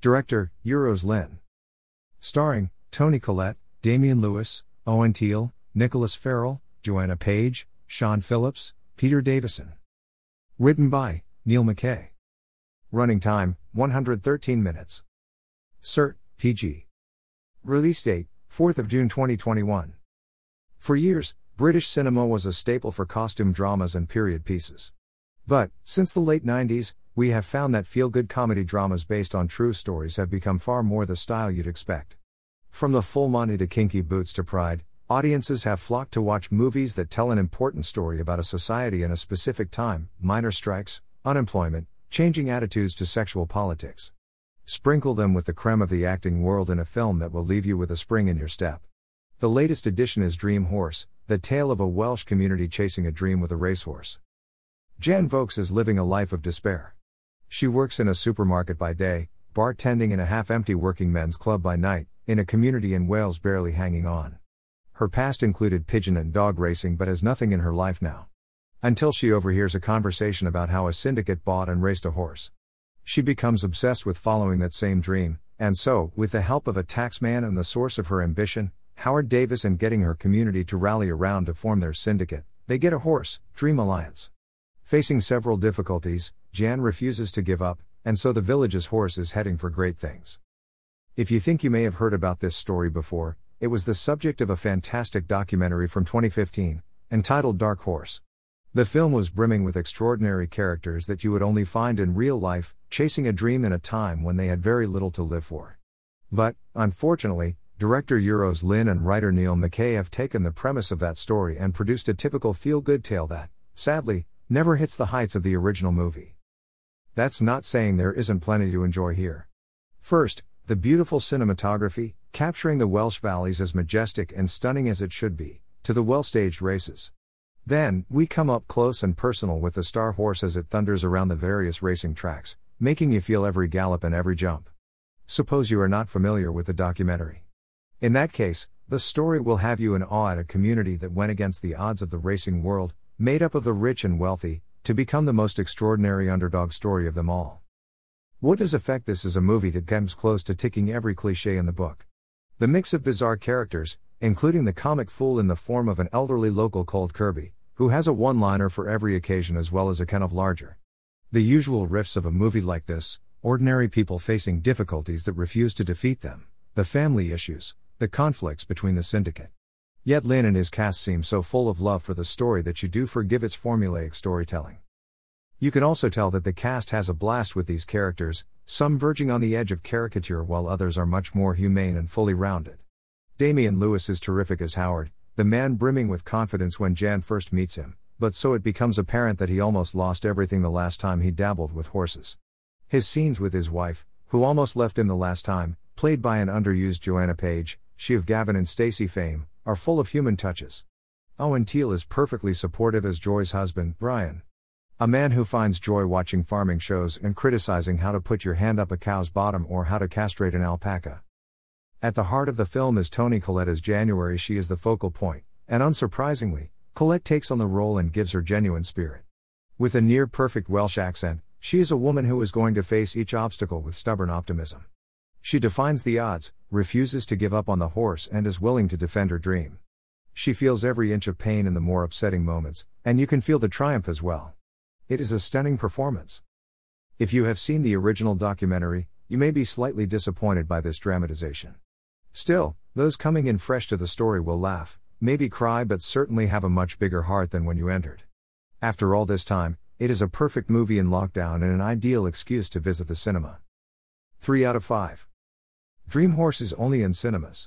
Director, Euros Lyn. Starring, Toni Collette, Damian Lewis, Owen Teale, Nicholas Farrell, Joanna Page, Siân Phillips, Peter Davison. Written by, Neil McKay. Running time, 113 minutes. Cert, PG. Release date, 4th of June 2021. For years, British cinema was a staple for costume dramas and period pieces. But, since the late 90s, we have found that feel good comedy dramas based on true stories have become far more the style you'd expect. From the full Monty to Kinky Boots to Pride, audiences have flocked to watch movies that tell an important story about a society in a specific time minor strikes, unemployment, changing attitudes to sexual politics. Sprinkle them with the creme of the acting world in a film that will leave you with a spring in your step. The latest addition is Dream Horse, the tale of a Welsh community chasing a dream with a racehorse. Jan Vokes is living a life of despair. She works in a supermarket by day, bartending in a half empty working men's club by night, in a community in Wales barely hanging on. Her past included pigeon and dog racing but has nothing in her life now. Until she overhears a conversation about how a syndicate bought and raced a horse. She becomes obsessed with following that same dream, and so, with the help of a taxman and the source of her ambition, Howard Davis, and getting her community to rally around to form their syndicate, they get a horse, Dream Alliance. Facing several difficulties, Jan refuses to give up, and so the village's horse is heading for great things. If you think you may have heard about this story before, it was the subject of a fantastic documentary from 2015, entitled Dark Horse. The film was brimming with extraordinary characters that you would only find in real life, chasing a dream in a time when they had very little to live for. But, unfortunately, director Euros Lyn and writer Neil McKay have taken the premise of that story and produced a typical feel good tale that, sadly, never hits the heights of the original movie. That's not saying there isn't plenty to enjoy here. First, the beautiful cinematography, capturing the Welsh valleys as majestic and stunning as it should be, to the well staged races. Then, we come up close and personal with the star horse as it thunders around the various racing tracks, making you feel every gallop and every jump. Suppose you are not familiar with the documentary. In that case, the story will have you in awe at a community that went against the odds of the racing world, made up of the rich and wealthy, to become the most extraordinary underdog story of them all. What does affect this is a movie that comes close to ticking every cliche in the book. The mix of bizarre characters, including the comic fool in the form of an elderly local called Kirby, who has a one liner for every occasion as well as a kind of larger. The usual riffs of a movie like this ordinary people facing difficulties that refuse to defeat them, the family issues, the conflicts between the syndicate. Yet Lyn and his cast seem so full of love for the story that you do forgive its formulaic storytelling. You can also tell that the cast has a blast with these characters, some verging on the edge of caricature while others are much more humane and fully rounded. Damian Lewis is terrific as Howard, the man brimming with confidence when Jan first meets him, but so it becomes apparent that he almost lost everything the last time he dabbled with horses. His scenes with his wife, who almost left him the last time, played by an underused Joanna Page, she of Gavin and Stacey fame, are full of human touches. Owen Teale is perfectly supportive as Joy's husband, Brian. A man who finds joy watching farming shows and criticizing how to put your hand up a cow's bottom or how to castrate an alpaca. At the heart of the film is Toni Collette as January. She is the focal point, and unsurprisingly, Collette takes on the role and gives her genuine spirit. With a near perfect Welsh accent, she is a woman who is going to face each obstacle with stubborn optimism. She defines the odds, refuses to give up on the horse, and is willing to defend her dream. She feels every inch of pain in the more upsetting moments, and you can feel the triumph as well. It is a stunning performance. If you have seen the original documentary, you may be slightly disappointed by this dramatization. Still, those coming in fresh to the story will laugh, maybe cry, but certainly have a much bigger heart than when you entered. After all this time, it is a perfect movie in lockdown and an ideal excuse to visit the cinema. 3 out of 5. Dream Horse is only in cinemas.